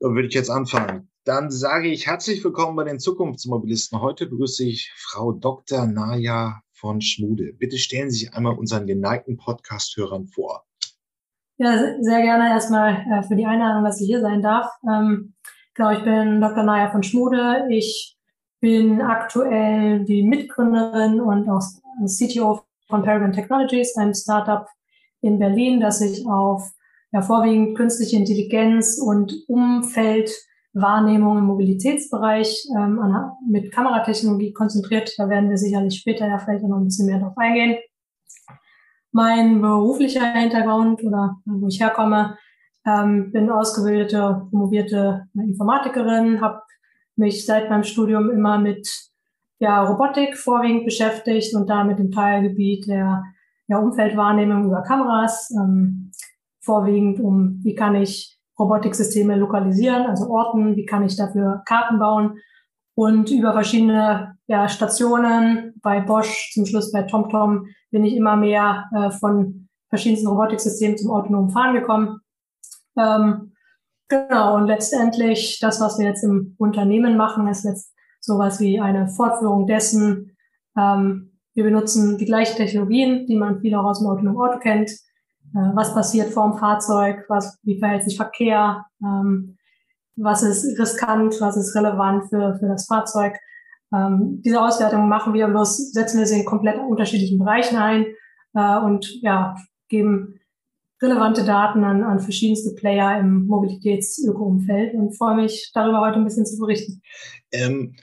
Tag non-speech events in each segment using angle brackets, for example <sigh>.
Würde ich jetzt anfangen. Dann sage ich herzlich willkommen bei den Zukunftsmobilisten. Heute begrüße ich Frau Dr. Naja von Schmude. Bitte stellen Sie sich einmal unseren geneigten Podcast-Hörern vor. Ja, sehr gerne erstmal äh, für die Einladung, dass ich hier sein darf. Ähm, genau, ich bin Dr. Naja von Schmude. Ich bin aktuell die Mitgründerin und auch CTO von Paragon Technologies, einem Startup in Berlin, das sich auf ja, vorwiegend künstliche Intelligenz und Umfeldwahrnehmung im Mobilitätsbereich ähm, mit Kameratechnologie konzentriert. Da werden wir sicherlich später ja vielleicht noch ein bisschen mehr drauf eingehen. Mein beruflicher Hintergrund oder wo ich herkomme, ähm, bin ausgebildete, promovierte Informatikerin, habe mich seit meinem Studium immer mit ja, Robotik vorwiegend beschäftigt und da mit dem Teilgebiet der ja, Umfeldwahrnehmung über Kameras. Ähm, vorwiegend um, wie kann ich Robotiksysteme lokalisieren, also orten, wie kann ich dafür Karten bauen und über verschiedene ja, Stationen bei Bosch, zum Schluss bei TomTom, bin ich immer mehr äh, von verschiedensten Robotiksystemen zum autonomen Fahren gekommen. Ähm, genau, und letztendlich das, was wir jetzt im Unternehmen machen, ist jetzt sowas wie eine Fortführung dessen. Ähm, wir benutzen die gleichen Technologien, die man viel auch aus dem autonomen Auto kennt, was passiert vor dem Fahrzeug, was, wie verhält sich Verkehr, ähm, was ist riskant, was ist relevant für, für das Fahrzeug. Ähm, diese Auswertung machen wir, bloß setzen wir sie in komplett unterschiedlichen Bereichen ein äh, und ja, geben relevante Daten an, an verschiedenste Player im Mobilitätsöko-Umfeld und freue mich darüber heute ein bisschen zu berichten. Ähm,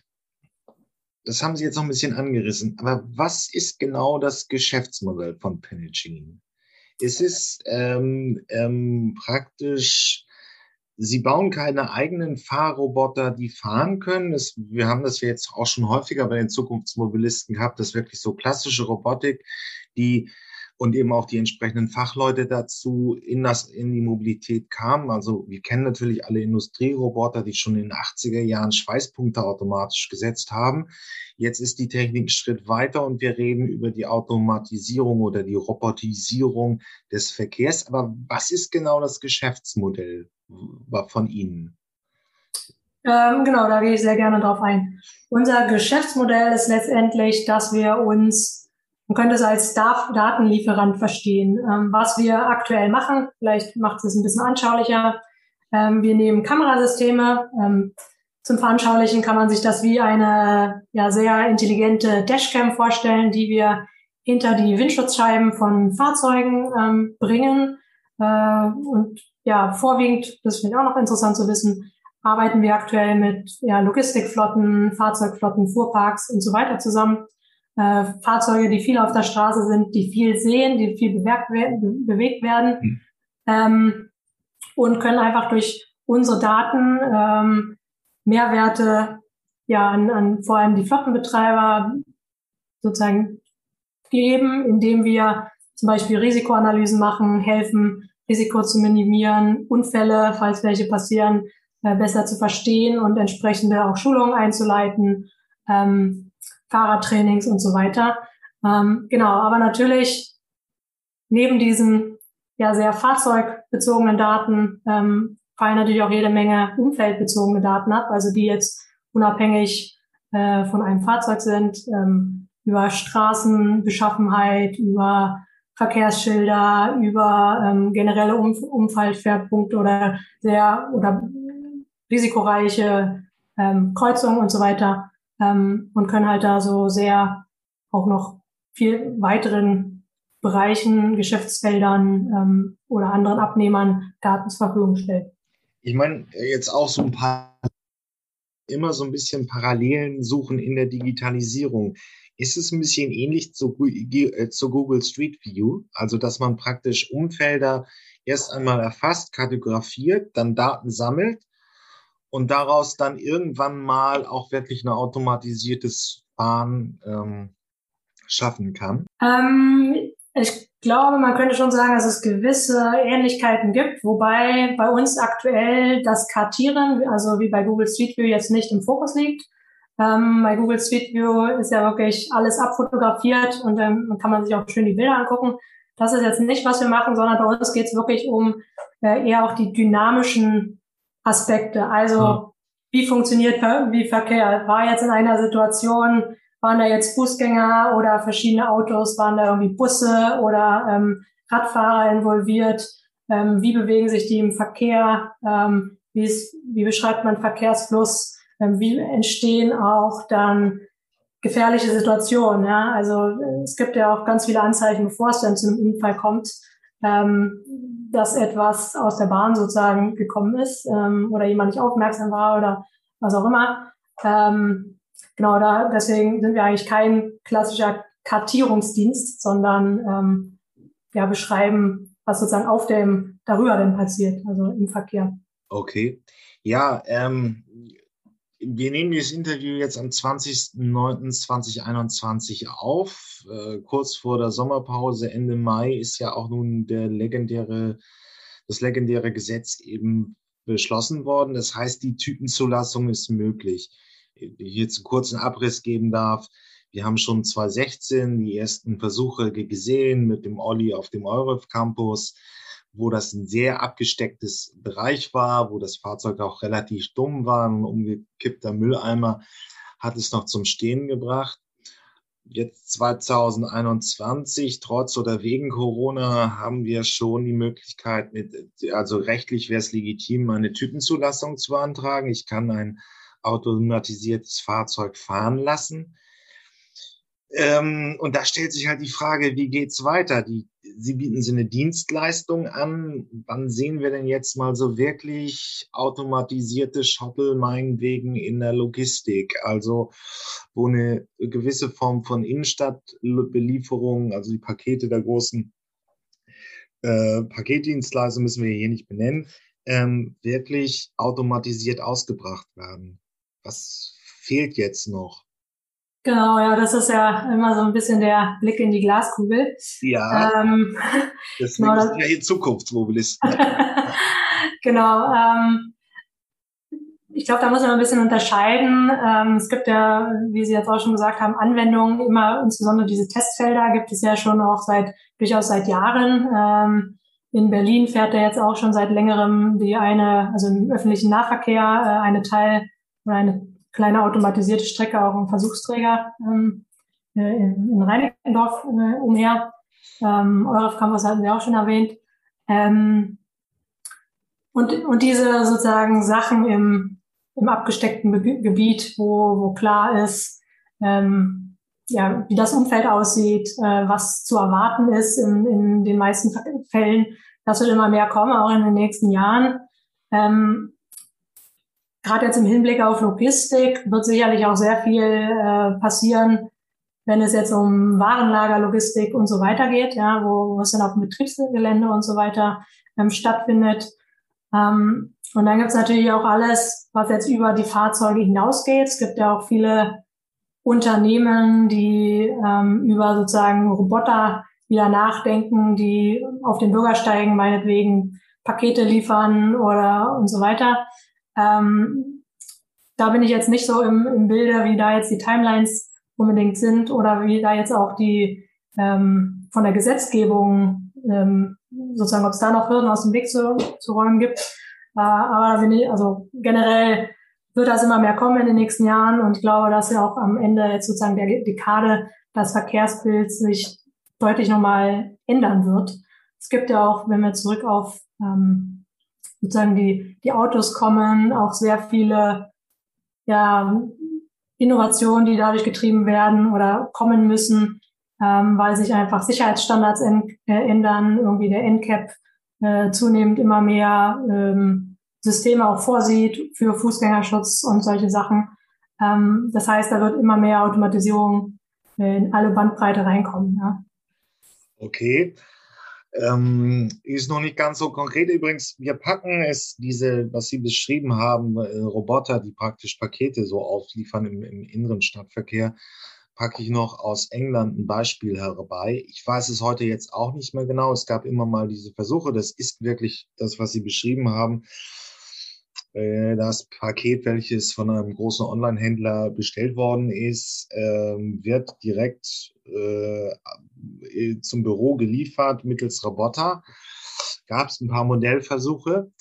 das haben Sie jetzt noch ein bisschen angerissen, aber was ist genau das Geschäftsmodell von Penagine? Es ist ähm, ähm, praktisch, sie bauen keine eigenen Fahrroboter, die fahren können. Das, wir haben das jetzt auch schon häufiger bei den Zukunftsmobilisten gehabt, das wirklich so klassische Robotik, die und eben auch die entsprechenden Fachleute dazu in das, in die Mobilität kamen. Also wir kennen natürlich alle Industrieroboter, die schon in den 80er Jahren Schweißpunkte automatisch gesetzt haben. Jetzt ist die Technik einen Schritt weiter und wir reden über die Automatisierung oder die Robotisierung des Verkehrs. Aber was ist genau das Geschäftsmodell von Ihnen? Ähm, genau, da gehe ich sehr gerne drauf ein. Unser Geschäftsmodell ist letztendlich, dass wir uns man könnte es als Datenlieferant verstehen. Ähm, was wir aktuell machen, vielleicht macht es ein bisschen anschaulicher. Ähm, wir nehmen Kamerasysteme. Ähm, zum Veranschaulichen kann man sich das wie eine ja, sehr intelligente Dashcam vorstellen, die wir hinter die Windschutzscheiben von Fahrzeugen bringen. Äh, und ja, vorwiegend, das finde ich auch noch interessant zu wissen, arbeiten wir aktuell mit ja, Logistikflotten, Fahrzeugflotten, Fuhrparks und so weiter zusammen äh, Fahrzeuge, die viel auf der Straße sind, die viel sehen, die viel werden, bewegt werden mhm. ähm, und können einfach durch unsere Daten ähm, Mehrwerte ja an, an vor allem die Flottenbetreiber sozusagen geben, indem wir zum Beispiel Risikoanalysen machen, helfen, Risiko zu minimieren, Unfälle, falls welche passieren, äh, besser zu verstehen und entsprechende auch Schulungen einzuleiten. Ähm, Fahrradtrainings und so weiter. Ähm, genau, aber natürlich neben diesen ja sehr fahrzeugbezogenen Daten ähm, fallen natürlich auch jede Menge umfeldbezogene Daten ab, also die jetzt unabhängig äh, von einem Fahrzeug sind, ähm, über Straßenbeschaffenheit, über Verkehrsschilder, über ähm, generelle um Unfallschwerpunkte oder sehr oder risikoreiche ähm, Kreuzungen und so weiter ähm, und können halt da so sehr auch noch viel weiteren Bereichen, Geschäftsfeldern ähm, oder anderen Abnehmern Daten zur Verfügung stellen. Ich meine, jetzt auch so ein paar, immer so ein bisschen Parallelen suchen in der Digitalisierung. Ist es ein bisschen ähnlich zu, äh, zu Google Street View? Also, dass man praktisch Umfelder erst einmal erfasst, kartografiert, dann Daten sammelt und daraus dann irgendwann mal auch wirklich ein automatisiertes Fahren ähm, schaffen kann? Ähm, ich glaube, man könnte schon sagen, dass es gewisse Ähnlichkeiten gibt, wobei bei uns aktuell das Kartieren, also wie bei Google Street View, jetzt nicht im Fokus liegt. Ähm, bei Google Street View ist ja wirklich alles abfotografiert und dann kann man sich auch schön die Bilder angucken. Das ist jetzt nicht, was wir machen, sondern bei uns geht es wirklich um äh, eher auch die dynamischen Aspekte. Also mhm. wie funktioniert wie Verkehr? War jetzt in einer Situation, waren da jetzt Fußgänger oder verschiedene Autos, waren da irgendwie Busse oder ähm, Radfahrer involviert? Ähm, wie bewegen sich die im Verkehr? Ähm, wie, ist, wie beschreibt man Verkehrsfluss? Ähm, wie entstehen auch dann gefährliche Situationen? Ja? Also es gibt ja auch ganz viele Anzeichen, bevor es dann zu einem Unfall kommt, ähm, dass etwas aus der Bahn sozusagen gekommen ist ähm, oder jemand nicht aufmerksam war oder was auch immer. Ähm, genau, da deswegen sind wir eigentlich kein klassischer Kartierungsdienst, sondern ähm, ja, beschreiben, was sozusagen auf dem darüber denn passiert, also im Verkehr. Okay. Ja, ähm, wir nehmen dieses Interview jetzt am 20.09.2021 auf. Äh, kurz vor der Sommerpause, Ende Mai, ist ja auch nun der legendäre, das legendäre Gesetz eben beschlossen worden. Das heißt, die Typenzulassung ist möglich. Hier zu kurzen Abriss geben darf. Wir haben schon 2016 die ersten Versuche gesehen mit dem Olli auf dem Euref Campus wo das ein sehr abgestecktes Bereich war, wo das Fahrzeug auch relativ dumm war, ein umgekippter Mülleimer hat es noch zum Stehen gebracht. Jetzt 2021, trotz oder wegen Corona, haben wir schon die Möglichkeit, mit, also rechtlich wäre es legitim, eine Typenzulassung zu beantragen. Ich kann ein automatisiertes Fahrzeug fahren lassen. Ähm, und da stellt sich halt die Frage, wie geht's weiter? Die, Sie bieten Sie eine Dienstleistung an. Wann sehen wir denn jetzt mal so wirklich automatisierte Shuttle meinetwegen in der Logistik? Also, wo eine gewisse Form von Innenstadtbelieferung, also die Pakete der großen äh, Paketdienstleister müssen wir hier nicht benennen, ähm, wirklich automatisiert ausgebracht werden. Was fehlt jetzt noch? Genau, ja, das ist ja immer so ein bisschen der Blick in die Glaskugel. Ja. Ähm, <laughs> deswegen genau, ist ja hier Zukunftsmobilisten. <laughs> genau. Ähm, ich glaube, da muss man ein bisschen unterscheiden. Ähm, es gibt ja, wie Sie jetzt auch schon gesagt haben, Anwendungen, immer insbesondere diese Testfelder gibt es ja schon auch seit durchaus seit Jahren. Ähm, in Berlin fährt er jetzt auch schon seit längerem die eine, also im öffentlichen Nahverkehr, äh, eine Teil oder eine kleine automatisierte Strecke auch ein Versuchsträger ähm, äh, in, in Reinickendorf äh, umher. Ähm, Euref Campus hatten wir auch schon erwähnt. Ähm, und, und diese sozusagen Sachen im, im abgesteckten Be Gebiet, wo, wo klar ist, ähm, ja, wie das Umfeld aussieht, äh, was zu erwarten ist in, in den meisten Fällen, das wird immer mehr kommen, auch in den nächsten Jahren. Ähm, Gerade jetzt im Hinblick auf Logistik wird sicherlich auch sehr viel äh, passieren, wenn es jetzt um Warenlager, Logistik und so weiter geht, ja, wo, wo es dann auf dem Betriebsgelände und so weiter ähm, stattfindet. Ähm, und dann gibt es natürlich auch alles, was jetzt über die Fahrzeuge hinausgeht. Es gibt ja auch viele Unternehmen, die ähm, über sozusagen Roboter wieder nachdenken, die auf den Bürgersteigen meinetwegen Pakete liefern oder und so weiter. Ähm, da bin ich jetzt nicht so im, im Bilde, wie da jetzt die Timelines unbedingt sind oder wie da jetzt auch die ähm, von der Gesetzgebung ähm, sozusagen, ob es da noch Hürden aus dem Weg zu, zu räumen gibt. Äh, aber bin ich, also generell wird das immer mehr kommen in den nächsten Jahren und ich glaube, dass ja auch am Ende jetzt sozusagen der Dekade das Verkehrsbild sich deutlich nochmal ändern wird. Es gibt ja auch, wenn wir zurück auf ähm, sozusagen die, die Autos kommen, auch sehr viele ja, Innovationen, die dadurch getrieben werden oder kommen müssen, ähm, weil sich einfach Sicherheitsstandards äh, ändern, irgendwie der NCAP äh, zunehmend immer mehr ähm, Systeme auch vorsieht für Fußgängerschutz und solche Sachen. Ähm, das heißt, da wird immer mehr Automatisierung äh, in alle Bandbreite reinkommen. Ja. Okay. Ähm, ist noch nicht ganz so konkret. Übrigens, wir packen es, diese, was Sie beschrieben haben, äh, Roboter, die praktisch Pakete so aufliefern im, im inneren Stadtverkehr, packe ich noch aus England ein Beispiel herbei. Ich weiß es heute jetzt auch nicht mehr genau. Es gab immer mal diese Versuche. Das ist wirklich das, was Sie beschrieben haben. Äh, das Paket, welches von einem großen Online-Händler bestellt worden ist, ähm, wird direkt äh, zum Büro geliefert mittels Roboter. Gab es ein paar Modellversuche.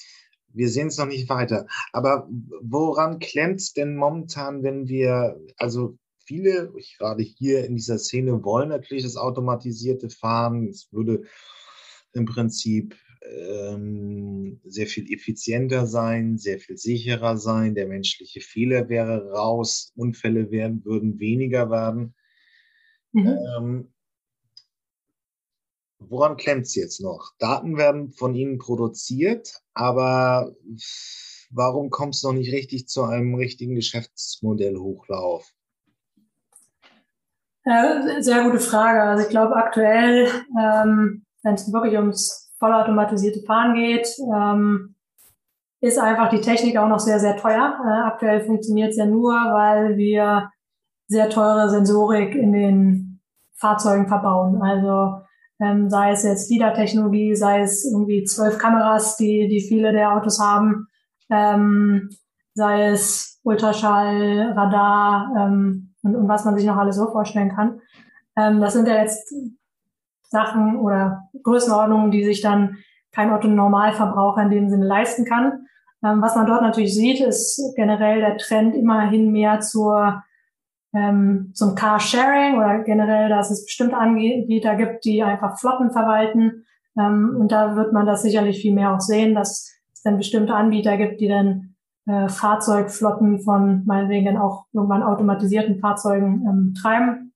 wir sehen es noch nicht weiter. Aber woran klemmt es denn momentan, wenn wir, also viele, gerade hier in dieser Szene, wollen natürlich das automatisierte Fahren. Es würde im Prinzip ähm, sehr viel effizienter sein, sehr viel sicherer sein. Der menschliche Fehler wäre raus, Unfälle werden, würden weniger werden. Mhm. Ähm, woran klemmt es jetzt noch? Daten werden von Ihnen produziert, aber warum kommt es noch nicht richtig zu einem richtigen Geschäftsmodellhochlauf? Ja, sehr gute Frage. Also ich glaube aktuell, ähm, wenn es wirklich ums vollautomatisierte Fahren geht, ähm, ist einfach die Technik auch noch sehr, sehr teuer. Äh, aktuell funktioniert es ja nur, weil wir sehr teure Sensorik in den Fahrzeugen verbauen. Also ähm, sei es jetzt LIDAR-Technologie, sei es irgendwie zwölf Kameras, die, die viele der Autos haben, ähm, sei es Ultraschall, Radar ähm, und, und was man sich noch alles so vorstellen kann. Ähm, das sind ja jetzt Sachen oder Größenordnungen, die sich dann kein Otto-Normalverbraucher in dem Sinne leisten kann. Ähm, was man dort natürlich sieht, ist generell der Trend immerhin mehr zur ähm, zum Car-Sharing oder generell, dass es bestimmte Anbieter gibt, die einfach Flotten verwalten. Ähm, und da wird man das sicherlich viel mehr auch sehen, dass es dann bestimmte Anbieter gibt, die dann äh, Fahrzeugflotten von meinetwegen dann auch irgendwann automatisierten Fahrzeugen ähm, treiben.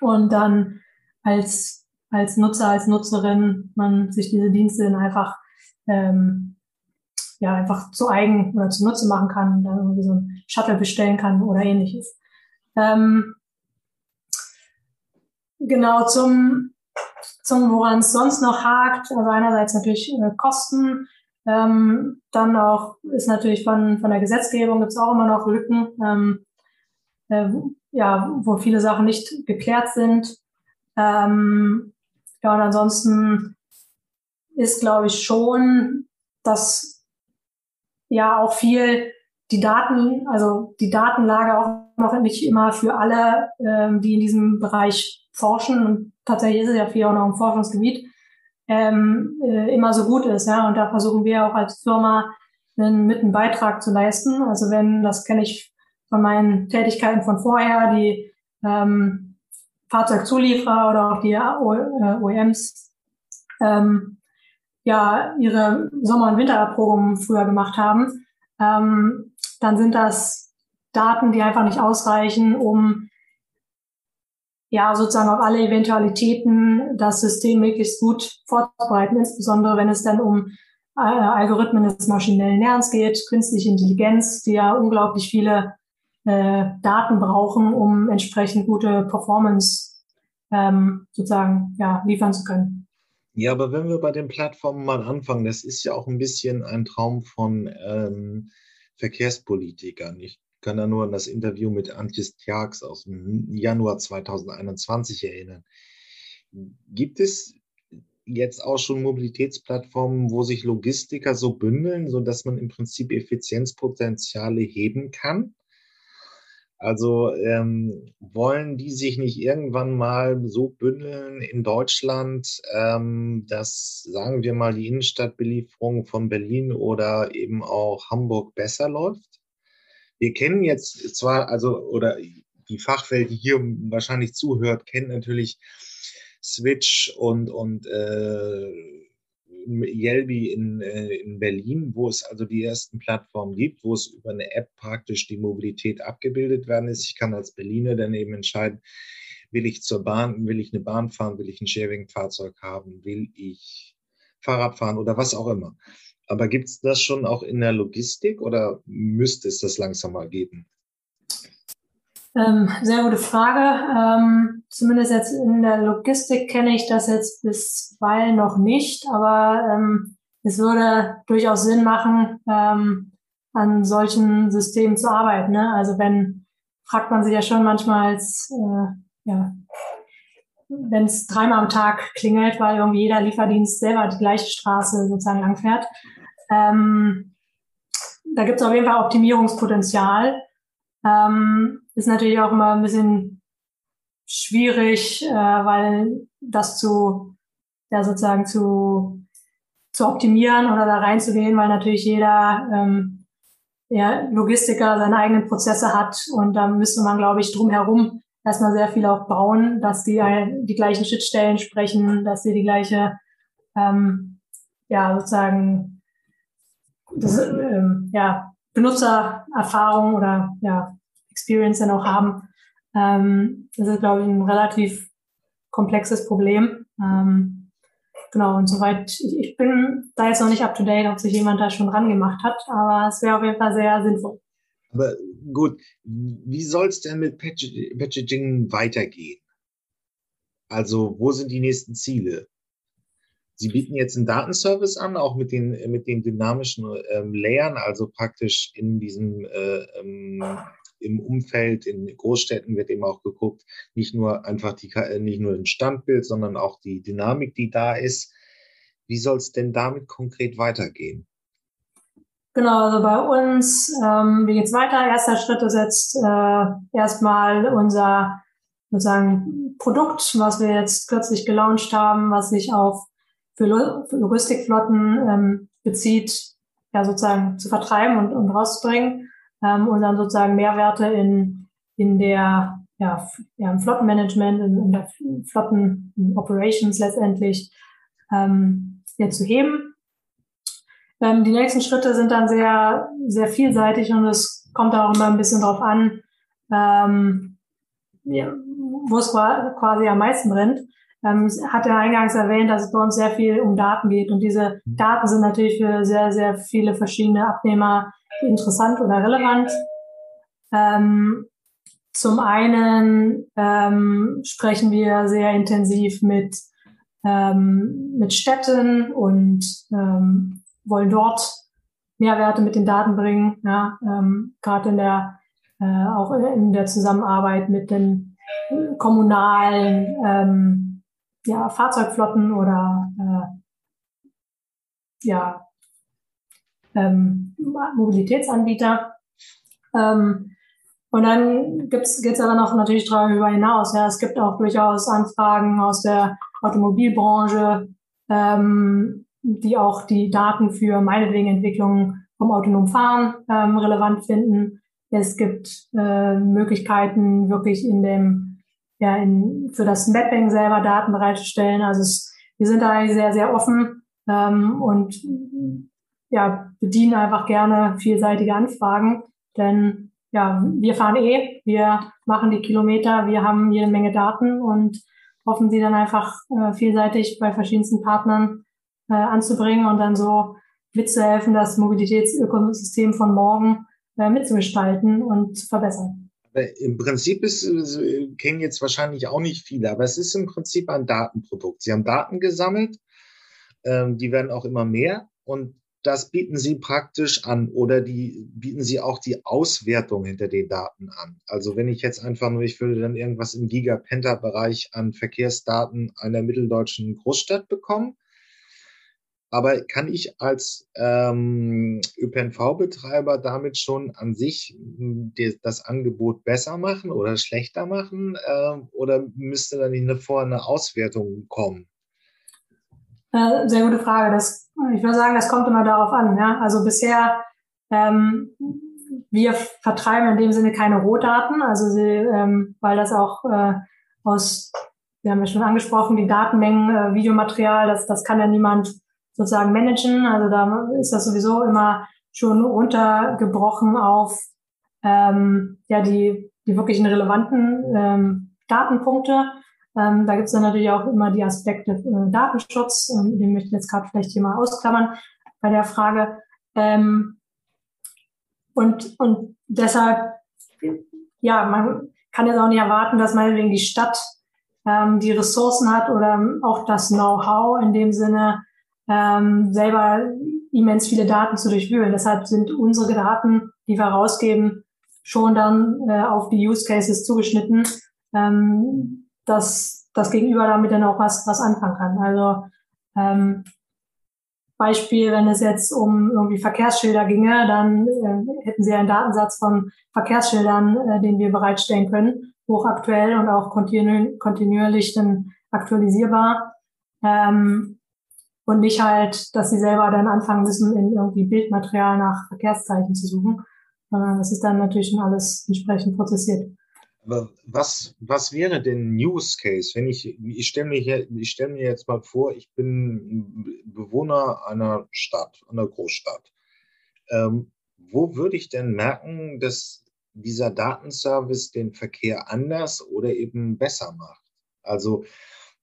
Und dann als, als Nutzer, als Nutzerin man sich diese Dienste dann einfach ähm, ja, einfach zu eigen oder zu Nutze machen kann und dann irgendwie so ein Shuttle bestellen kann oder ähnliches. Ähm, genau, zum, zum woran es sonst noch hakt, also einerseits natürlich äh, Kosten, ähm, dann auch ist natürlich von, von der Gesetzgebung gibt es auch immer noch Lücken, ähm, äh, ja, wo viele Sachen nicht geklärt sind. Ähm, ja, und ansonsten ist, glaube ich, schon, dass ja auch viel die Daten, also die Datenlage auch noch nicht immer für alle, ähm, die in diesem Bereich forschen, und tatsächlich ist es ja viel auch noch ein Forschungsgebiet, ähm, äh, immer so gut ist. Ja? Und da versuchen wir auch als Firma einen, mit einen Beitrag zu leisten. Also wenn, das kenne ich von meinen Tätigkeiten von vorher, die ähm, Fahrzeugzulieferer oder auch die OEMs ähm, ja ihre Sommer- und Wintererprobungen früher gemacht haben, ähm, dann sind das Daten, die einfach nicht ausreichen, um ja sozusagen auf alle Eventualitäten das System möglichst gut vorzubereiten, insbesondere wenn es dann um äh, Algorithmen des maschinellen Lernens geht, künstliche Intelligenz, die ja unglaublich viele äh, Daten brauchen, um entsprechend gute Performance ähm, sozusagen ja, liefern zu können. Ja, aber wenn wir bei den Plattformen mal anfangen, das ist ja auch ein bisschen ein Traum von ähm, Verkehrspolitikern. Ich kann da nur an das Interview mit Antjes Tjax aus dem Januar 2021 erinnern. Gibt es jetzt auch schon Mobilitätsplattformen, wo sich Logistiker so bündeln, sodass man im Prinzip Effizienzpotenziale heben kann? Also ähm, wollen die sich nicht irgendwann mal so bündeln in Deutschland, ähm, dass, sagen wir mal, die Innenstadtbelieferung von Berlin oder eben auch Hamburg besser läuft? Wir kennen jetzt zwar, also, oder die Fachwelt, die hier wahrscheinlich zuhört, kennt natürlich Switch und, und äh, Yelby in, äh, in Berlin, wo es also die ersten Plattformen gibt, wo es über eine App praktisch die Mobilität abgebildet werden ist. Ich kann als Berliner dann eben entscheiden, will ich zur Bahn, will ich eine Bahn fahren, will ich ein Sharing-Fahrzeug haben, will ich Fahrrad fahren oder was auch immer. Aber gibt es das schon auch in der Logistik oder müsste es das langsam mal geben? Ähm, sehr gute Frage. Ähm, zumindest jetzt in der Logistik kenne ich das jetzt bisweilen noch nicht, aber ähm, es würde durchaus Sinn machen, ähm, an solchen Systemen zu arbeiten. Ne? Also wenn, fragt man sich ja schon manchmal als, äh, ja, wenn es dreimal am Tag klingelt, weil irgendwie jeder Lieferdienst selber die gleiche Straße sozusagen langfährt. Ähm, da gibt es auf jeden Fall Optimierungspotenzial. Ähm, ist natürlich auch immer ein bisschen schwierig, äh, weil das zu, ja sozusagen zu zu optimieren oder da reinzugehen, weil natürlich jeder ähm, ja, Logistiker seine eigenen Prozesse hat und da müsste man, glaube ich, drumherum erstmal sehr viel auch bauen, dass die die gleichen Schnittstellen sprechen, dass sie die gleiche ähm, ja sozusagen das, ähm, ja, Benutzererfahrung oder ja, Experience dann auch haben. Ähm, das ist, glaube ich, ein relativ komplexes Problem. Ähm, genau, und soweit, ich, ich bin da jetzt noch nicht up to date, ob sich jemand da schon ran gemacht hat, aber es wäre auf jeden Fall sehr sinnvoll. Aber gut, wie soll es denn mit Packaging weitergehen? Also, wo sind die nächsten Ziele? Sie bieten jetzt einen Datenservice an, auch mit den, mit den dynamischen ähm, Layern, also praktisch in diesem äh, ähm, im Umfeld, in Großstädten wird eben auch geguckt, nicht nur einfach die, äh, nicht nur ein Standbild, sondern auch die Dynamik, die da ist. Wie soll es denn damit konkret weitergehen? Genau, also bei uns, ähm, wie geht's weiter? Erster Schritt ist jetzt äh, erstmal unser sozusagen Produkt, was wir jetzt kürzlich gelauncht haben, was sich auf für, Logistikflotten ähm, bezieht, ja sozusagen zu vertreiben und, und rauszubringen ähm, und dann sozusagen Mehrwerte in, in der ja, ja, im Flottenmanagement, in, in der Flotten Operations letztendlich ähm, ja, zu heben. Ähm, die nächsten Schritte sind dann sehr, sehr vielseitig und es kommt auch immer ein bisschen drauf an, ähm, ja, wo es quasi am meisten brennt. Ähm, hat er eingangs erwähnt, dass es bei uns sehr viel um Daten geht und diese Daten sind natürlich für sehr, sehr viele verschiedene Abnehmer interessant oder relevant. Ähm, zum einen ähm, sprechen wir sehr intensiv mit, ähm, mit Städten und ähm, wollen dort Mehrwerte mit den Daten bringen, ja, ähm, gerade in der äh, auch in der Zusammenarbeit mit den kommunalen ähm, ja, Fahrzeugflotten oder äh, ja, ähm, Mobilitätsanbieter. Ähm, und dann gibt's geht's aber noch natürlich darüber hinaus. Ja, es gibt auch durchaus Anfragen aus der Automobilbranche, ähm, die auch die Daten für meinetwegen Entwicklungen vom autonomen Fahren ähm, relevant finden. Es gibt äh, Möglichkeiten, wirklich in dem, ja, in, für das Mapping selber Daten bereitzustellen. Also es, wir sind da sehr, sehr offen ähm, und ja, bedienen einfach gerne vielseitige Anfragen, denn ja, wir fahren eh, wir machen die Kilometer, wir haben jede Menge Daten und hoffen sie dann einfach äh, vielseitig bei verschiedensten Partnern äh, anzubringen und dann so mitzuhelfen, das Mobilitätsökosystem von morgen äh, mitzugestalten und zu verbessern. Im Prinzip ist, kennen jetzt wahrscheinlich auch nicht viele, aber es ist im Prinzip ein Datenprodukt. Sie haben Daten gesammelt, ähm, die werden auch immer mehr und das bieten Sie praktisch an oder die bieten Sie auch die Auswertung hinter den Daten an. Also wenn ich jetzt einfach nur, ich würde dann irgendwas im Gigapenta-Bereich an Verkehrsdaten einer mitteldeutschen Großstadt bekommen. Aber kann ich als ähm, ÖPNV-Betreiber damit schon an sich die, das Angebot besser machen oder schlechter machen? Äh, oder müsste da nicht eine, vorher eine Auswertung kommen? Äh, sehr gute Frage. Das, ich würde sagen, das kommt immer darauf an. Ja? Also bisher, ähm, wir vertreiben in dem Sinne keine Rohdaten, also sie, ähm, weil das auch äh, aus, wir haben ja schon angesprochen, die Datenmengen, äh, Videomaterial, das, das kann ja niemand sozusagen managen. Also da ist das sowieso immer schon runtergebrochen auf ähm, ja die, die wirklichen relevanten ähm, Datenpunkte. Ähm, da gibt es dann natürlich auch immer die Aspekte äh, Datenschutz, ähm, den möchte ich jetzt gerade vielleicht hier mal ausklammern bei der Frage. Ähm, und, und deshalb, ja, man kann jetzt auch nicht erwarten, dass meinetwegen die Stadt ähm, die Ressourcen hat oder auch das Know-how in dem Sinne, ähm, selber immens viele Daten zu durchwühlen. Deshalb sind unsere Daten, die wir rausgeben, schon dann äh, auf die Use Cases zugeschnitten, ähm, dass das Gegenüber damit dann auch was, was anfangen kann. Also ähm, Beispiel, wenn es jetzt um irgendwie Verkehrsschilder ginge, dann äh, hätten Sie einen Datensatz von Verkehrsschildern, äh, den wir bereitstellen können, hochaktuell und auch kontinu kontinuierlich dann aktualisierbar. Ähm, und nicht halt, dass sie selber dann anfangen müssen, in irgendwie Bildmaterial nach Verkehrszeichen zu suchen, sondern das ist dann natürlich schon alles entsprechend prozessiert. Aber was, was wäre denn Use Case, wenn ich, ich stelle mir, stell mir jetzt mal vor, ich bin Bewohner einer Stadt, einer Großstadt. Ähm, wo würde ich denn merken, dass dieser Datenservice den Verkehr anders oder eben besser macht? Also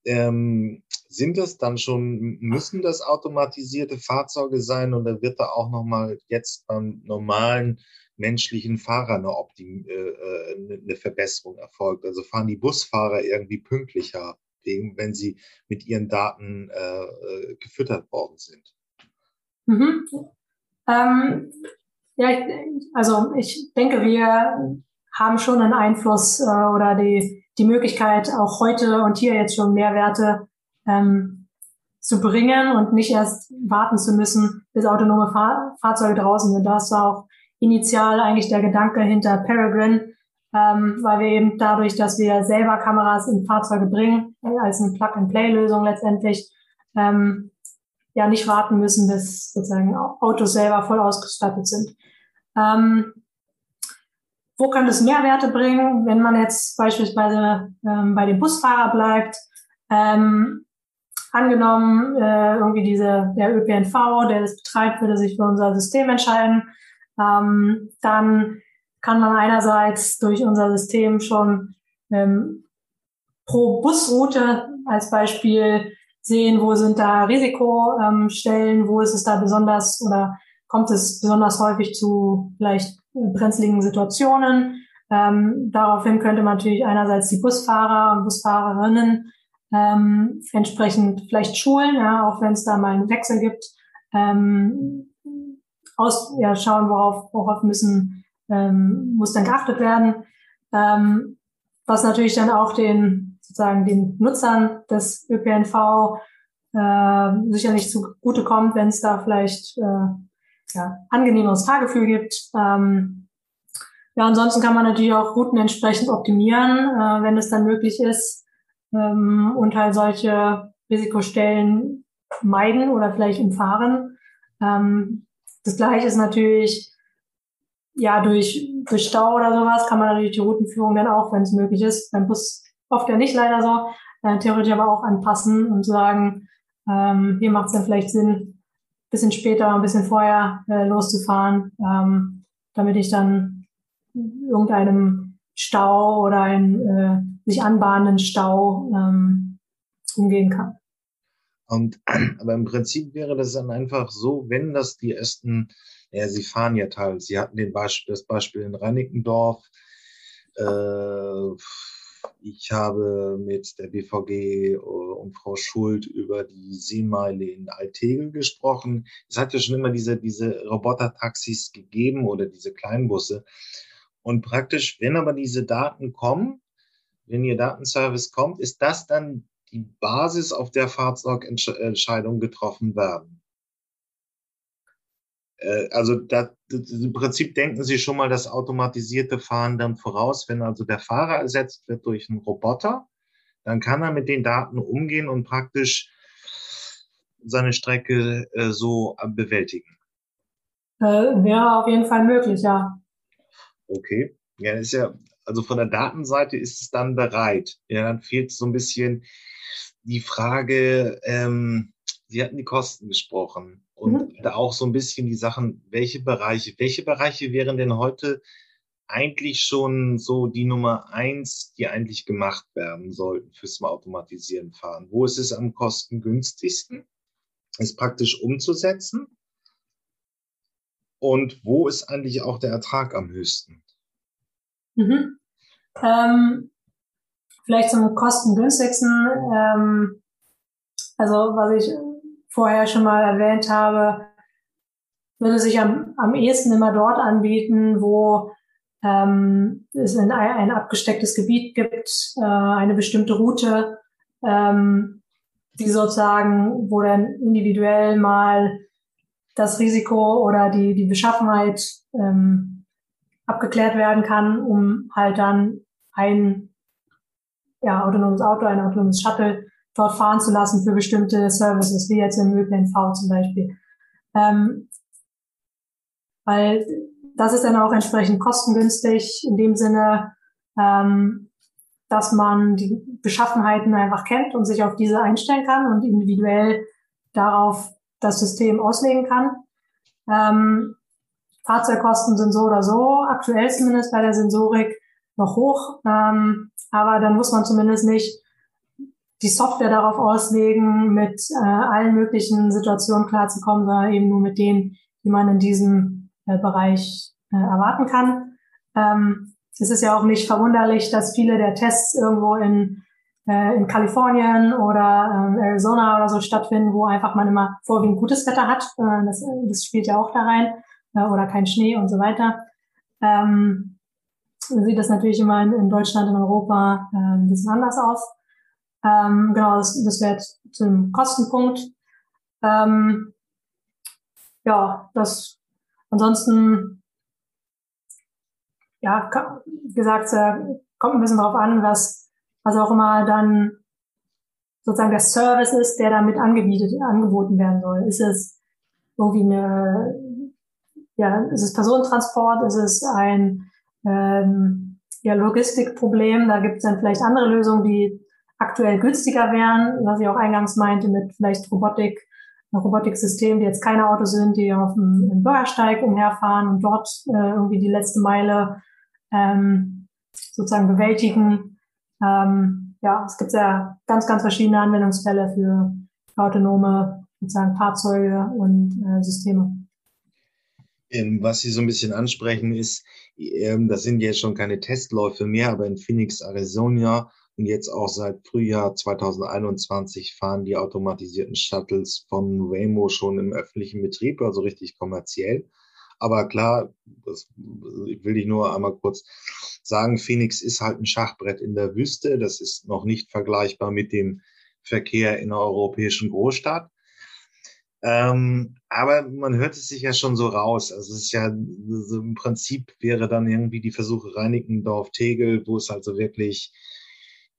ähm, sind das dann schon, müssen das automatisierte Fahrzeuge sein oder wird da auch nochmal jetzt beim normalen menschlichen Fahrer eine, Optim äh, äh eine Verbesserung erfolgt? Also fahren die Busfahrer irgendwie pünktlicher, wenn sie mit ihren Daten äh, äh, gefüttert worden sind? Mhm. Ähm, ja, also ich denke, wir haben schon einen Einfluss äh, oder die, die Möglichkeit, auch heute und hier jetzt schon Mehrwerte ähm, zu bringen und nicht erst warten zu müssen, bis autonome Fahr Fahrzeuge draußen sind. Das war auch initial eigentlich der Gedanke hinter Peregrine, ähm, weil wir eben dadurch, dass wir selber Kameras in Fahrzeuge bringen, als eine Plug-and-Play-Lösung letztendlich, ähm, ja nicht warten müssen, bis sozusagen Autos selber voll ausgestattet sind. Ähm, wo kann es Mehrwerte bringen, wenn man jetzt beispielsweise ähm, bei dem Busfahrer bleibt? Ähm, angenommen, äh, irgendwie diese, der ÖPNV, der das betreibt, würde sich für unser System entscheiden. Ähm, dann kann man einerseits durch unser System schon ähm, pro Busroute als Beispiel sehen, wo sind da Risikostellen, wo ist es da besonders oder kommt es besonders häufig zu vielleicht brenzligen Situationen. Ähm, daraufhin könnte man natürlich einerseits die Busfahrer und Busfahrerinnen ähm, entsprechend vielleicht schulen, ja, auch wenn es da mal einen Wechsel gibt, ähm, aus, ja, schauen, worauf, worauf müssen, ähm, muss dann geachtet werden. Ähm, was natürlich dann auch den, sozusagen den Nutzern des ÖPNV äh, sicherlich zugutekommt, wenn es da vielleicht äh, ja, angenehmeres Fahrgefühl gibt. Ähm, ja, ansonsten kann man natürlich auch Routen entsprechend optimieren, äh, wenn es dann möglich ist ähm, und halt solche Risikostellen meiden oder vielleicht umfahren. Ähm, das gleiche ist natürlich, ja, durch, durch Stau oder sowas kann man natürlich die Routenführung dann auch, wenn es möglich ist, beim Bus oft ja nicht leider so, äh, theoretisch aber auch anpassen und sagen, ähm, hier macht es dann vielleicht Sinn, bisschen später, ein bisschen vorher äh, loszufahren, ähm, damit ich dann irgendeinem Stau oder einen äh, sich anbahnenden Stau ähm, umgehen kann. Und <clears throat> aber im Prinzip wäre das dann einfach so, wenn das die ersten, ja, sie fahren ja teils. Sie hatten den Beispiel, das Beispiel in Reinickendorf. Äh, ich habe mit der BVG äh, und Frau Schuld über die Seemeile in Altegel gesprochen. Es hat ja schon immer diese, diese Roboter-Taxis gegeben oder diese Kleinbusse. Und praktisch, wenn aber diese Daten kommen, wenn Ihr Datenservice kommt, ist das dann die Basis, auf der Fahrzeugentscheidungen getroffen werden. Äh, also da, im Prinzip denken Sie schon mal das automatisierte Fahren dann voraus, wenn also der Fahrer ersetzt wird durch einen Roboter, dann kann er mit den Daten umgehen und praktisch seine Strecke äh, so bewältigen. Äh, wäre auf jeden Fall möglich, ja. Okay. Ja, ist ja, also von der Datenseite ist es dann bereit. Ja, dann fehlt so ein bisschen die Frage, ähm, Sie hatten die Kosten gesprochen und mhm. Da auch so ein bisschen die Sachen, welche Bereiche, welche Bereiche wären denn heute eigentlich schon so die Nummer eins, die eigentlich gemacht werden sollten fürs automatisieren fahren? Wo ist es am kostengünstigsten, es praktisch umzusetzen? Und wo ist eigentlich auch der Ertrag am höchsten? Mhm. Ähm, vielleicht zum kostengünstigsten. Ähm, also was ich vorher schon mal erwähnt habe, würde sich am, am ehesten immer dort anbieten, wo ähm, es ein, ein abgestecktes Gebiet gibt, äh, eine bestimmte Route, ähm, die sozusagen, wo dann individuell mal das Risiko oder die, die Beschaffenheit ähm, abgeklärt werden kann, um halt dann ein ja, autonomes Auto, ein autonomes Shuttle dort fahren zu lassen für bestimmte Services, wie jetzt im ÖPNV zum Beispiel. Ähm, weil das ist dann auch entsprechend kostengünstig in dem Sinne, ähm, dass man die Beschaffenheiten einfach kennt und sich auf diese einstellen kann und individuell darauf das System auslegen kann. Ähm, Fahrzeugkosten sind so oder so, aktuell zumindest bei der Sensorik noch hoch, ähm, aber dann muss man zumindest nicht die Software darauf auslegen, mit äh, allen möglichen Situationen klarzukommen, sondern eben nur mit denen, die man in diesem äh, Bereich äh, erwarten kann. Ähm, es ist ja auch nicht verwunderlich, dass viele der Tests irgendwo in, äh, in Kalifornien oder ähm, Arizona oder so stattfinden, wo einfach man immer vorwiegend gutes Wetter hat. Äh, das, das spielt ja auch da rein. Äh, oder kein Schnee und so weiter. Ähm, sieht das natürlich immer in, in Deutschland, in Europa äh, ein bisschen anders aus. Ähm, genau, das, das wäre jetzt zum Kostenpunkt. Ähm, ja, das ansonsten, ja, gesagt, äh, kommt ein bisschen drauf an, was, was auch immer dann sozusagen der Service ist, der damit angebietet, angeboten werden soll. Ist es irgendwie eine, ja, ist es Personentransport, ist es ein ähm, ja, Logistikproblem, da gibt es dann vielleicht andere Lösungen, die aktuell günstiger wären, was ich auch eingangs meinte, mit vielleicht Robotik, Robotiksystemen, die jetzt keine Autos sind, die auf dem, Bürgersteig umherfahren und dort äh, irgendwie die letzte Meile ähm, sozusagen bewältigen. Ähm, ja, es gibt ja ganz, ganz verschiedene Anwendungsfälle für autonome sozusagen Fahrzeuge und äh, Systeme. Ähm, was Sie so ein bisschen ansprechen ist, ähm, das sind jetzt schon keine Testläufe mehr, aber in Phoenix, Arizona und jetzt auch seit Frühjahr 2021 fahren die automatisierten Shuttles von Waymo schon im öffentlichen Betrieb, also richtig kommerziell. Aber klar, das will ich nur einmal kurz sagen, Phoenix ist halt ein Schachbrett in der Wüste. Das ist noch nicht vergleichbar mit dem Verkehr in einer europäischen Großstadt. Ähm, aber man hört es sich ja schon so raus. Also es ist ja so im Prinzip wäre dann irgendwie die Versuche Reinickendorf, Tegel, wo es also wirklich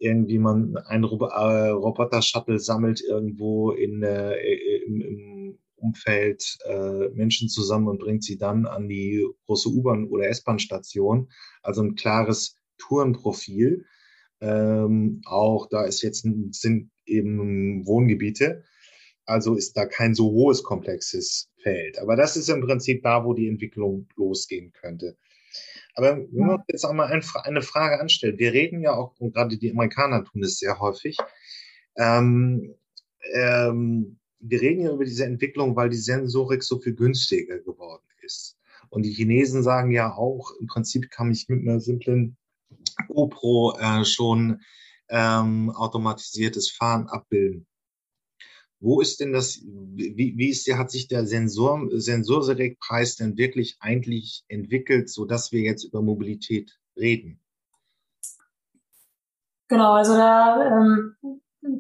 irgendwie man ein äh, Roboter-Shuttle sammelt irgendwo in, äh, im, im Umfeld äh, Menschen zusammen und bringt sie dann an die große U-Bahn- oder S-Bahn-Station. Also ein klares Tourenprofil. Ähm, auch da ist jetzt sind eben Wohngebiete. Also ist da kein so hohes komplexes Feld. Aber das ist im Prinzip da, wo die Entwicklung losgehen könnte. Aber wenn uns jetzt auch mal eine Frage anstellen, wir reden ja auch, und gerade die Amerikaner tun es sehr häufig, ähm, ähm, wir reden ja über diese Entwicklung, weil die Sensorik so viel günstiger geworden ist. Und die Chinesen sagen ja auch, im Prinzip kann ich mit einer simplen GoPro äh, schon ähm, automatisiertes Fahren abbilden. Wo ist denn das, wie, wie ist hat sich der Sensor, Sensorselect-Preis denn wirklich eigentlich entwickelt, so dass wir jetzt über Mobilität reden? Genau, also da ähm,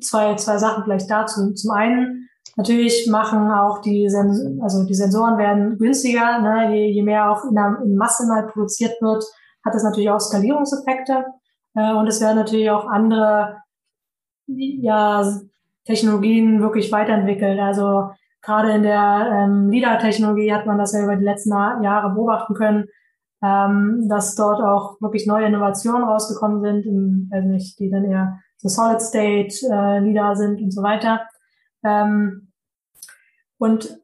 zwei, zwei Sachen vielleicht dazu. Zum einen, natürlich machen auch die, Sens also die Sensoren werden günstiger, ne? je, je mehr auch in, der, in Masse mal produziert wird, hat das natürlich auch Skalierungseffekte. Äh, und es werden natürlich auch andere ja, Technologien wirklich weiterentwickelt. Also gerade in der ähm, LIDAR-Technologie hat man das ja über die letzten Jahre beobachten können, ähm, dass dort auch wirklich neue Innovationen rausgekommen sind, im, also nicht, die dann eher so Solid-State äh, LIDAR sind und so weiter. Ähm, und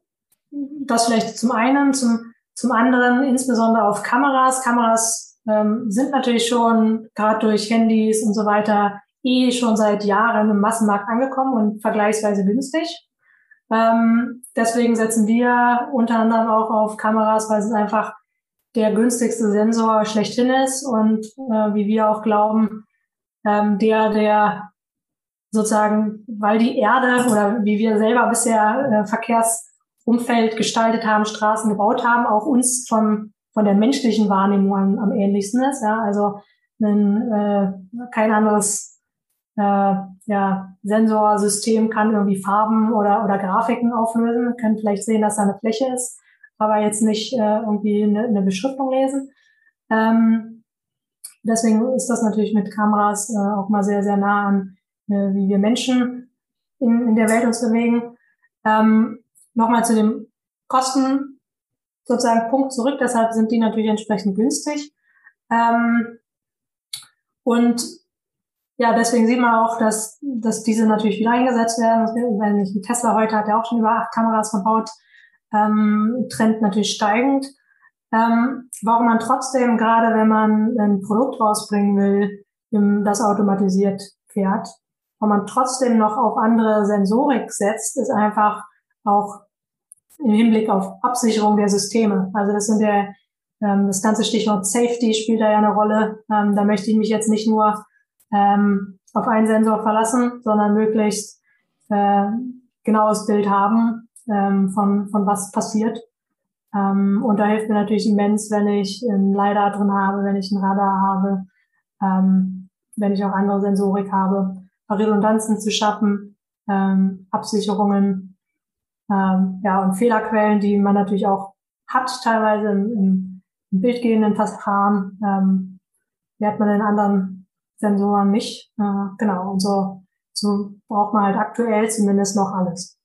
das vielleicht zum einen, zum, zum anderen insbesondere auf Kameras. Kameras ähm, sind natürlich schon gerade durch Handys und so weiter eh schon seit Jahren im Massenmarkt angekommen und vergleichsweise günstig. Ähm, deswegen setzen wir unter anderem auch auf Kameras, weil es einfach der günstigste Sensor schlechthin ist und äh, wie wir auch glauben, ähm, der, der sozusagen, weil die Erde oder wie wir selber bisher äh, Verkehrsumfeld gestaltet haben, Straßen gebaut haben, auch uns von, von der menschlichen Wahrnehmung am, am ähnlichsten ist. Ja? Also ein, äh, kein anderes äh, ja, Sensorsystem kann irgendwie Farben oder, oder Grafiken auflösen, können vielleicht sehen, dass da eine Fläche ist, aber jetzt nicht äh, irgendwie eine, eine Beschriftung lesen. Ähm, deswegen ist das natürlich mit Kameras äh, auch mal sehr, sehr nah an, äh, wie wir Menschen in, in der Welt uns bewegen. Ähm, Nochmal zu dem Kosten sozusagen Punkt zurück, deshalb sind die natürlich entsprechend günstig. Ähm, und ja, deswegen sieht man auch, dass, dass diese natürlich wieder eingesetzt werden. Wenn ich Tesla heute hat ja auch schon über acht Kameras verbaut, ähm, Trend natürlich steigend. Ähm, warum man trotzdem, gerade wenn man ein Produkt rausbringen will, das automatisiert fährt, warum man trotzdem noch auf andere Sensorik setzt, ist einfach auch im Hinblick auf Absicherung der Systeme. Also das sind ja ähm, das ganze Stichwort Safety spielt da ja eine Rolle. Ähm, da möchte ich mich jetzt nicht nur ähm, auf einen Sensor verlassen, sondern möglichst äh, genaues Bild haben ähm, von, von was passiert. Ähm, und da hilft mir natürlich immens, wenn ich ein LiDAR drin habe, wenn ich ein Radar habe, ähm, wenn ich auch andere Sensorik habe, Redundanzen zu schaffen, ähm, Absicherungen, ähm, ja, und Fehlerquellen, die man natürlich auch hat, teilweise im, im, im bildgehenden Verfahren, ähm, die hat man in anderen Sensoren nicht. Äh, genau, und so, so braucht man halt aktuell zumindest noch alles.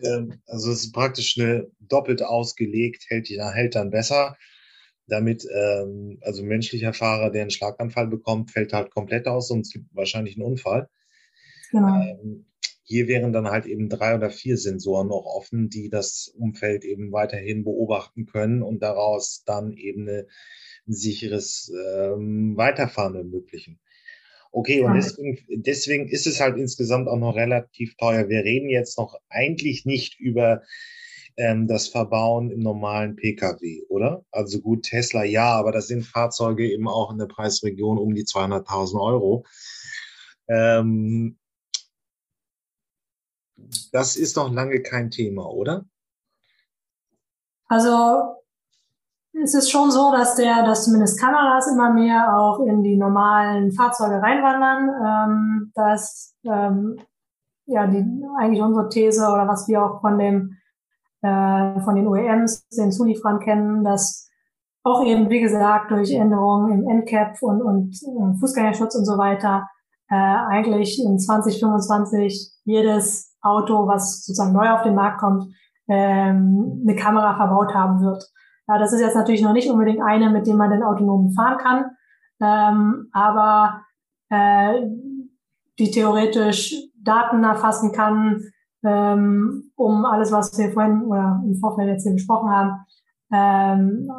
Ähm, also es ist praktisch eine doppelt ausgelegt, hält, hält dann besser. Damit, ähm, also ein menschlicher Fahrer, der einen Schlaganfall bekommt, fällt halt komplett aus und es gibt wahrscheinlich einen Unfall. Genau. Ähm, hier wären dann halt eben drei oder vier Sensoren noch offen, die das Umfeld eben weiterhin beobachten können und daraus dann eben eine, ein sicheres ähm, Weiterfahren ermöglichen. Okay, und deswegen, deswegen ist es halt insgesamt auch noch relativ teuer. Wir reden jetzt noch eigentlich nicht über ähm, das Verbauen im normalen Pkw, oder? Also gut, Tesla ja, aber das sind Fahrzeuge eben auch in der Preisregion um die 200.000 Euro. Ähm, das ist noch lange kein Thema, oder? Also es ist schon so, dass der, dass zumindest Kameras immer mehr auch in die normalen Fahrzeuge reinwandern. Ähm, dass ähm, ja die eigentlich unsere These oder was wir auch von dem äh, von den OEMs, den Zulieferern kennen, dass auch eben wie gesagt durch Änderungen im NCAP und und äh, Fußgängerschutz und so weiter äh, eigentlich in 2025 jedes Auto, was sozusagen neu auf den Markt kommt, ähm, eine Kamera verbaut haben wird. Ja, das ist jetzt natürlich noch nicht unbedingt eine, mit dem man den autonomen fahren kann, ähm, aber äh, die theoretisch Daten erfassen kann, ähm, um alles, was wir vorhin oder im Vorfeld jetzt hier besprochen haben, ähm,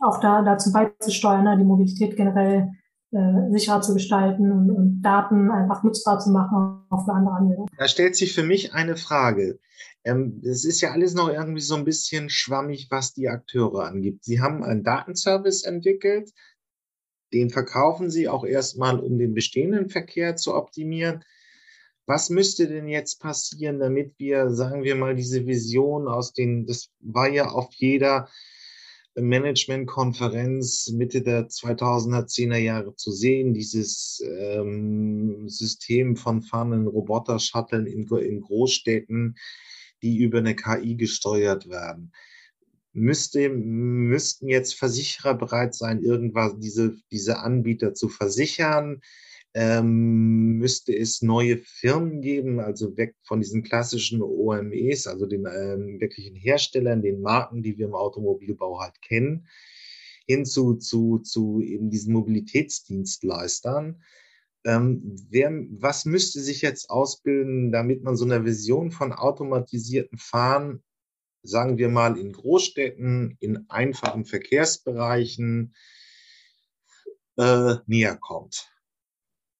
auch da dazu beizusteuern, ne, die Mobilität generell äh, sicherer zu gestalten und, und Daten einfach nutzbar zu machen, auch für andere Anwendungen. Da stellt sich für mich eine Frage. Ähm, es ist ja alles noch irgendwie so ein bisschen schwammig, was die Akteure angibt. Sie haben einen Datenservice entwickelt, den verkaufen Sie auch erstmal, um den bestehenden Verkehr zu optimieren. Was müsste denn jetzt passieren, damit wir, sagen wir mal, diese Vision aus den, das war ja auf jeder Managementkonferenz Mitte der 2010er Jahre zu sehen, dieses ähm, System von fahrenden Roboter-Shuttlen in, in Großstädten, die über eine KI gesteuert werden. Müsste, müssten jetzt Versicherer bereit sein, irgendwas, diese, diese Anbieter zu versichern? ähm, müsste es neue Firmen geben, also weg von diesen klassischen OMEs, also den ähm, wirklichen Herstellern, den Marken, die wir im Automobilbau halt kennen, hin zu, zu, zu eben diesen Mobilitätsdienstleistern. Ähm, wer, was müsste sich jetzt ausbilden, damit man so einer Vision von automatisierten Fahren, sagen wir mal in Großstädten, in einfachen Verkehrsbereichen, äh, näher kommt?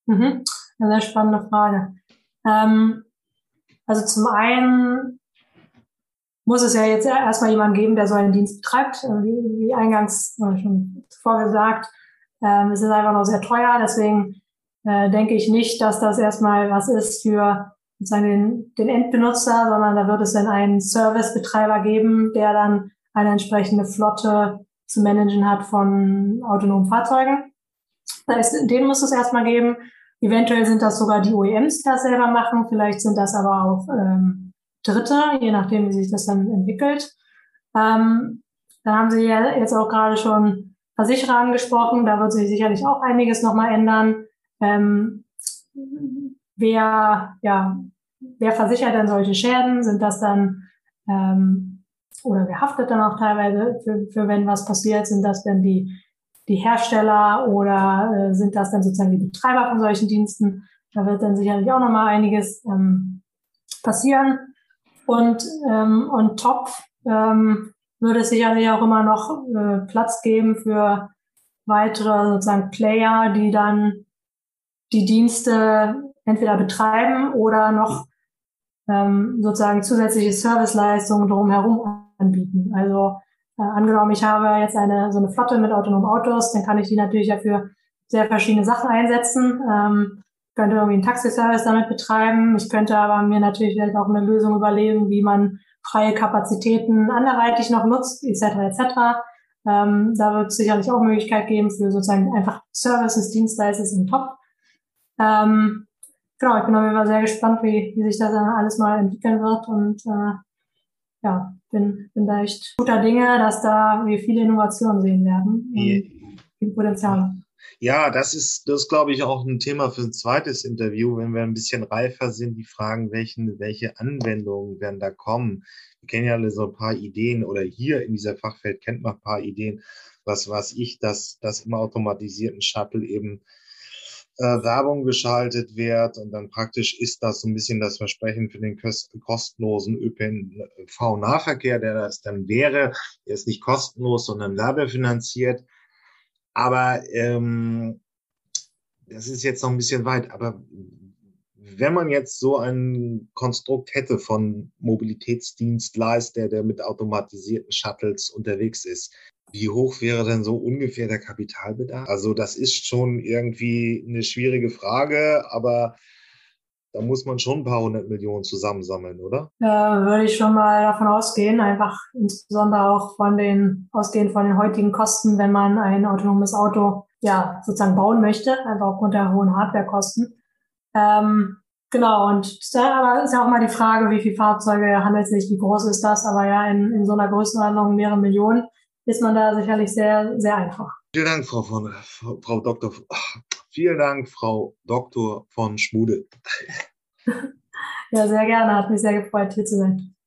Mhm. Eine sehr spannende Frage. Ähm, also zum einen muss es ja jetzt erstmal jemanden geben, der so einen Dienst betreibt. Äh, wie, wie eingangs schon zuvor gesagt, ähm, es ist einfach noch sehr teuer. Deswegen äh, denke ich nicht, dass das erstmal was ist für sozusagen den, den Endbenutzer, sondern da wird es dann einen Servicebetreiber geben, der dann eine entsprechende Flotte zu managen hat von autonomen Fahrzeugen. Das heißt, den muss es erstmal geben. Eventuell sind das sogar die OEMs, die das selber machen. Vielleicht sind das aber auch ähm, Dritte, je nachdem, wie sich das dann entwickelt. Ähm, da haben Sie ja jetzt auch gerade schon Versicherer angesprochen. Da wird sich sicherlich auch einiges nochmal ändern. Ähm, wer, ja, wer versichert denn solche Schäden? Sind das dann ähm, oder wer haftet dann auch teilweise für, für wenn was passiert? Sind das denn die die Hersteller oder äh, sind das dann sozusagen die Betreiber von solchen Diensten? Da wird dann sicherlich auch nochmal einiges ähm, passieren. Und ähm, on top ähm, würde es sicherlich auch immer noch äh, Platz geben für weitere sozusagen Player, die dann die Dienste entweder betreiben oder noch ähm, sozusagen zusätzliche Serviceleistungen drumherum anbieten. Also äh, angenommen, ich habe jetzt eine so eine Flotte mit autonomen Autos, dann kann ich die natürlich ja für sehr verschiedene Sachen einsetzen. Ähm, könnte irgendwie einen Taxiservice damit betreiben. Ich könnte aber mir natürlich vielleicht auch eine Lösung überlegen, wie man freie Kapazitäten anderweitig noch nutzt, etc. etc. Ähm, da wird es sicherlich auch Möglichkeit geben für sozusagen einfach Services, Dienstleister im Top. Ähm, genau, ich bin auf jeden Fall sehr gespannt, wie, wie sich das dann alles mal entwickeln wird und äh, ja, bin, bin da echt guter Dinge, dass da wir viele Innovationen sehen werden. Viel Potenzial. Ja, das ist, das glaube ich, auch ein Thema für ein zweites Interview, wenn wir ein bisschen reifer sind, die Fragen, welchen, welche Anwendungen werden da kommen. Wir kennen ja alle so ein paar Ideen oder hier in dieser Fachfeld kennt man ein paar Ideen, was was ich, dass, dass im automatisierten Shuttle eben Werbung geschaltet wird und dann praktisch ist das so ein bisschen das Versprechen für den kostenlosen ÖPNV-Nahverkehr, der das dann wäre. Der ist nicht kostenlos, sondern werbefinanziert. Aber ähm, das ist jetzt noch ein bisschen weit. Aber wenn man jetzt so ein Konstrukt hätte von Mobilitätsdienstleister, der mit automatisierten Shuttles unterwegs ist, wie hoch wäre denn so ungefähr der Kapitalbedarf? Also das ist schon irgendwie eine schwierige Frage, aber da muss man schon ein paar hundert Millionen zusammensammeln, oder? Ja, würde ich schon mal davon ausgehen, einfach insbesondere auch von den, ausgehend von den heutigen Kosten, wenn man ein autonomes Auto ja sozusagen bauen möchte, einfach aufgrund der hohen Hardwarekosten. Ähm, genau, und da ist ja auch mal die Frage, wie viele Fahrzeuge handelt es sich, wie groß ist das, aber ja, in, in so einer Größenordnung mehrere Millionen ist man da sicherlich sehr, sehr einfach. Vielen Dank, Frau von, Frau Dr. Vielen Dank, Frau Dr. von Schmude. <laughs> ja, sehr gerne. Hat mich sehr gefreut, hier zu sein.